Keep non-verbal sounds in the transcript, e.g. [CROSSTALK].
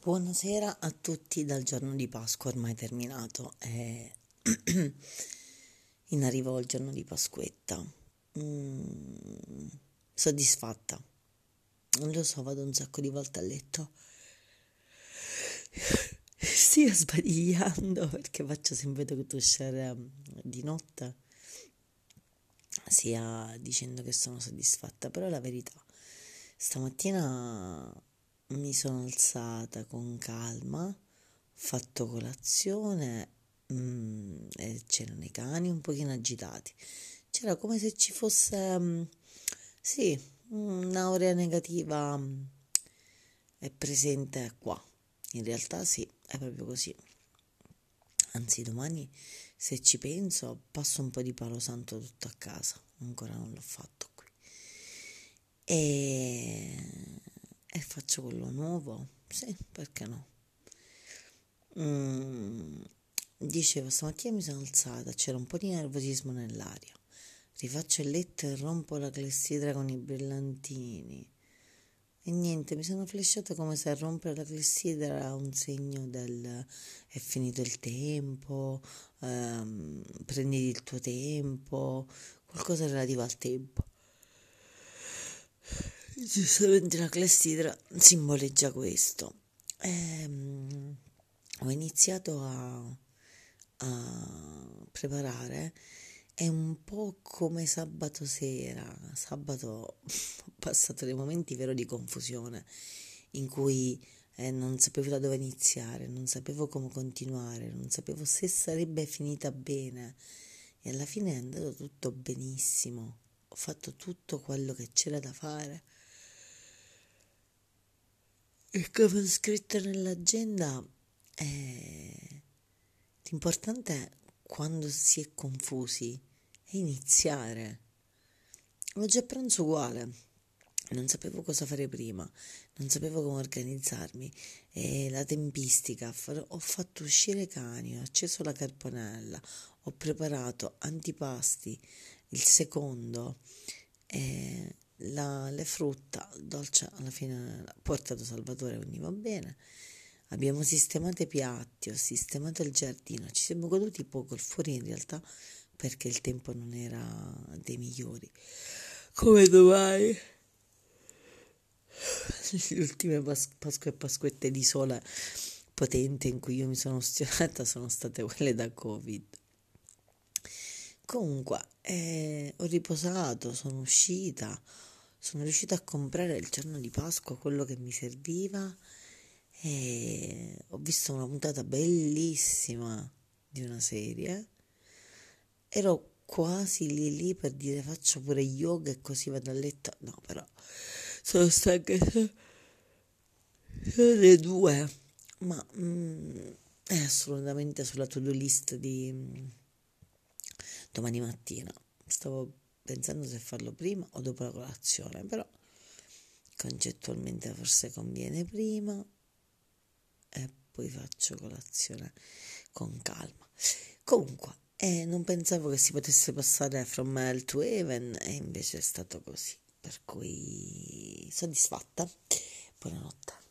Buonasera a tutti dal giorno di Pasqua ormai terminato. È [CLEARS THROAT] in arrivo il giorno di Pasquetta. Mm, soddisfatta. Non lo so, vado un sacco di volte a letto. [CLEARS THROAT] Stia sbadigliando perché faccio sempre dovuto uscire mm, di notte, sia dicendo che sono soddisfatta, però la verità. Stamattina mi sono alzata con calma, ho fatto colazione mm, e c'erano i cani un pochino agitati. C'era come se ci fosse, mm, sì, un'aurea negativa mm, è presente qua. In realtà sì, è proprio così. Anzi, domani, se ci penso, passo un po' di palo santo tutto a casa. Ancora non l'ho fatto qui. E faccio quello nuovo? Sì, perché no? Mm, dicevo, stamattina mi sono alzata, c'era un po' di nervosismo nell'aria. Rifaccio il letto e rompo la clessidra con i brillantini. E niente, mi sono flashata come se a rompere la clessidra era un segno del è finito il tempo, ehm, prendi il tuo tempo, qualcosa relativo al tempo. Giustamente la clessidra simboleggia questo. Ehm, ho iniziato a, a preparare, è un po' come sabato sera. Sabato ho passato dei momenti vero di confusione in cui eh, non sapevo da dove iniziare, non sapevo come continuare, non sapevo se sarebbe finita bene e alla fine è andato tutto benissimo. Ho fatto tutto quello che c'era da fare e come scritto nell'agenda, eh, l'importante è quando si è confusi è iniziare. Oggi a pranzo uguale, non sapevo cosa fare prima, non sapevo come organizzarmi e la tempistica, ho fatto uscire i cani, ho acceso la carbonella, ho preparato antipasti, il secondo. Eh, la, le frutta, dolce alla fine ha portato Salvatore, quindi va bene. Abbiamo sistemato i piatti, ho sistemato il giardino, ci siamo goduti poco il fuori in realtà perché il tempo non era dei migliori. Come domani. Le ultime Pas- Pasqua e Pasquette di sole potente in cui io mi sono [LAUGHS] ostinata sono state quelle da Covid. Comunque, eh, ho riposato, sono uscita, sono riuscita a comprare il giorno di Pasqua quello che mi serviva e ho visto una puntata bellissima di una serie. Ero quasi lì lì per dire faccio pure yoga e così vado a letto. No, però sono stanca. Le due, ma mm, è assolutamente sulla to-do list di domani mattina. Stavo pensando se farlo prima o dopo la colazione, però concettualmente forse conviene prima e poi faccio colazione con calma. Comunque, eh, non pensavo che si potesse passare from hell to heaven e invece è stato così, per cui soddisfatta. Buonanotte.